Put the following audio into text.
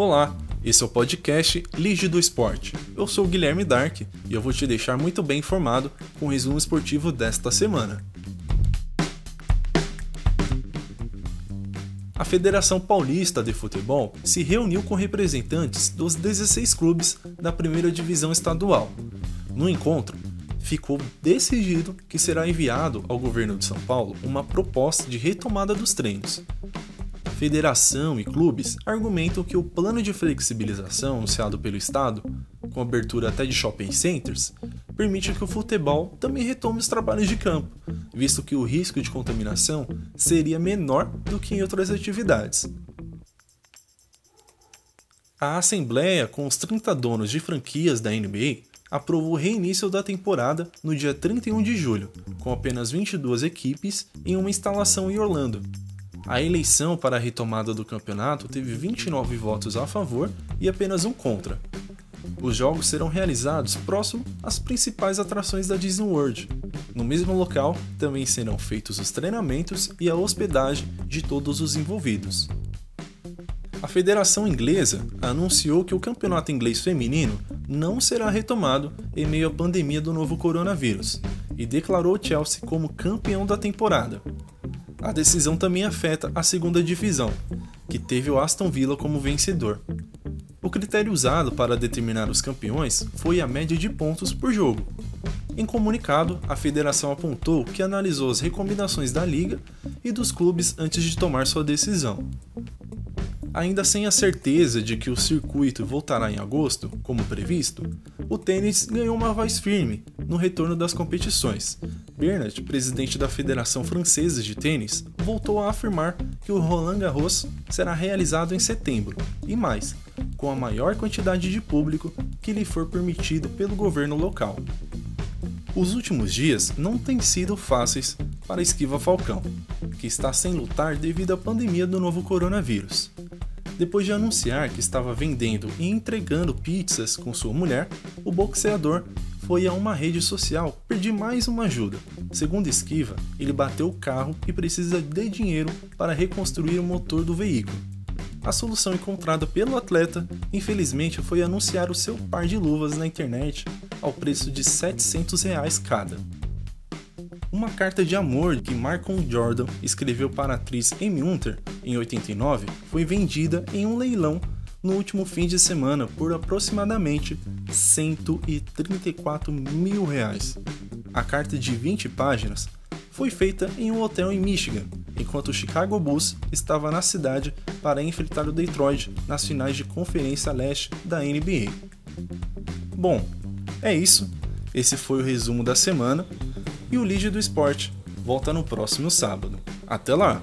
Olá, esse é o podcast Lige do Esporte. Eu sou o Guilherme Dark e eu vou te deixar muito bem informado com o resumo esportivo desta semana. A Federação Paulista de Futebol se reuniu com representantes dos 16 clubes da primeira divisão estadual. No encontro, ficou decidido que será enviado ao governo de São Paulo uma proposta de retomada dos treinos, federação e clubes argumentam que o plano de flexibilização anunciado pelo Estado, com abertura até de shopping centers, permite que o futebol também retome os trabalhos de campo, visto que o risco de contaminação seria menor do que em outras atividades. A Assembleia, com os 30 donos de franquias da NBA, aprovou o reinício da temporada no dia 31 de julho, com apenas 22 equipes em uma instalação em Orlando, a eleição para a retomada do campeonato teve 29 votos a favor e apenas um contra. Os jogos serão realizados próximo às principais atrações da Disney World. No mesmo local, também serão feitos os treinamentos e a hospedagem de todos os envolvidos. A Federação Inglesa anunciou que o campeonato inglês feminino não será retomado em meio à pandemia do novo coronavírus e declarou Chelsea como campeão da temporada. A decisão também afeta a segunda divisão, que teve o Aston Villa como vencedor. O critério usado para determinar os campeões foi a média de pontos por jogo. Em comunicado, a federação apontou que analisou as recomendações da liga e dos clubes antes de tomar sua decisão. Ainda sem a certeza de que o circuito voltará em agosto, como previsto, o tênis ganhou uma voz firme no retorno das competições. Bernard, presidente da Federação Francesa de Tênis, voltou a afirmar que o Roland Garros será realizado em setembro, e mais, com a maior quantidade de público que lhe for permitido pelo governo local. Os últimos dias não têm sido fáceis para Esquiva Falcão, que está sem lutar devido à pandemia do novo coronavírus. Depois de anunciar que estava vendendo e entregando pizzas com sua mulher, o boxeador foi a uma rede social pedir mais uma ajuda. Segundo Esquiva, ele bateu o carro e precisa de dinheiro para reconstruir o motor do veículo. A solução encontrada pelo atleta, infelizmente, foi anunciar o seu par de luvas na internet ao preço de 700 reais cada. Uma carta de amor que Marcon Jordan escreveu para a atriz Amy Hunter em 89 foi vendida em um leilão no último fim de semana por aproximadamente 134 mil reais. A carta de 20 páginas foi feita em um hotel em Michigan, enquanto o Chicago Bulls estava na cidade para enfrentar o Detroit nas finais de Conferência Leste da NBA. Bom, é isso. Esse foi o resumo da semana e o Lead do Esporte volta no próximo sábado. Até lá!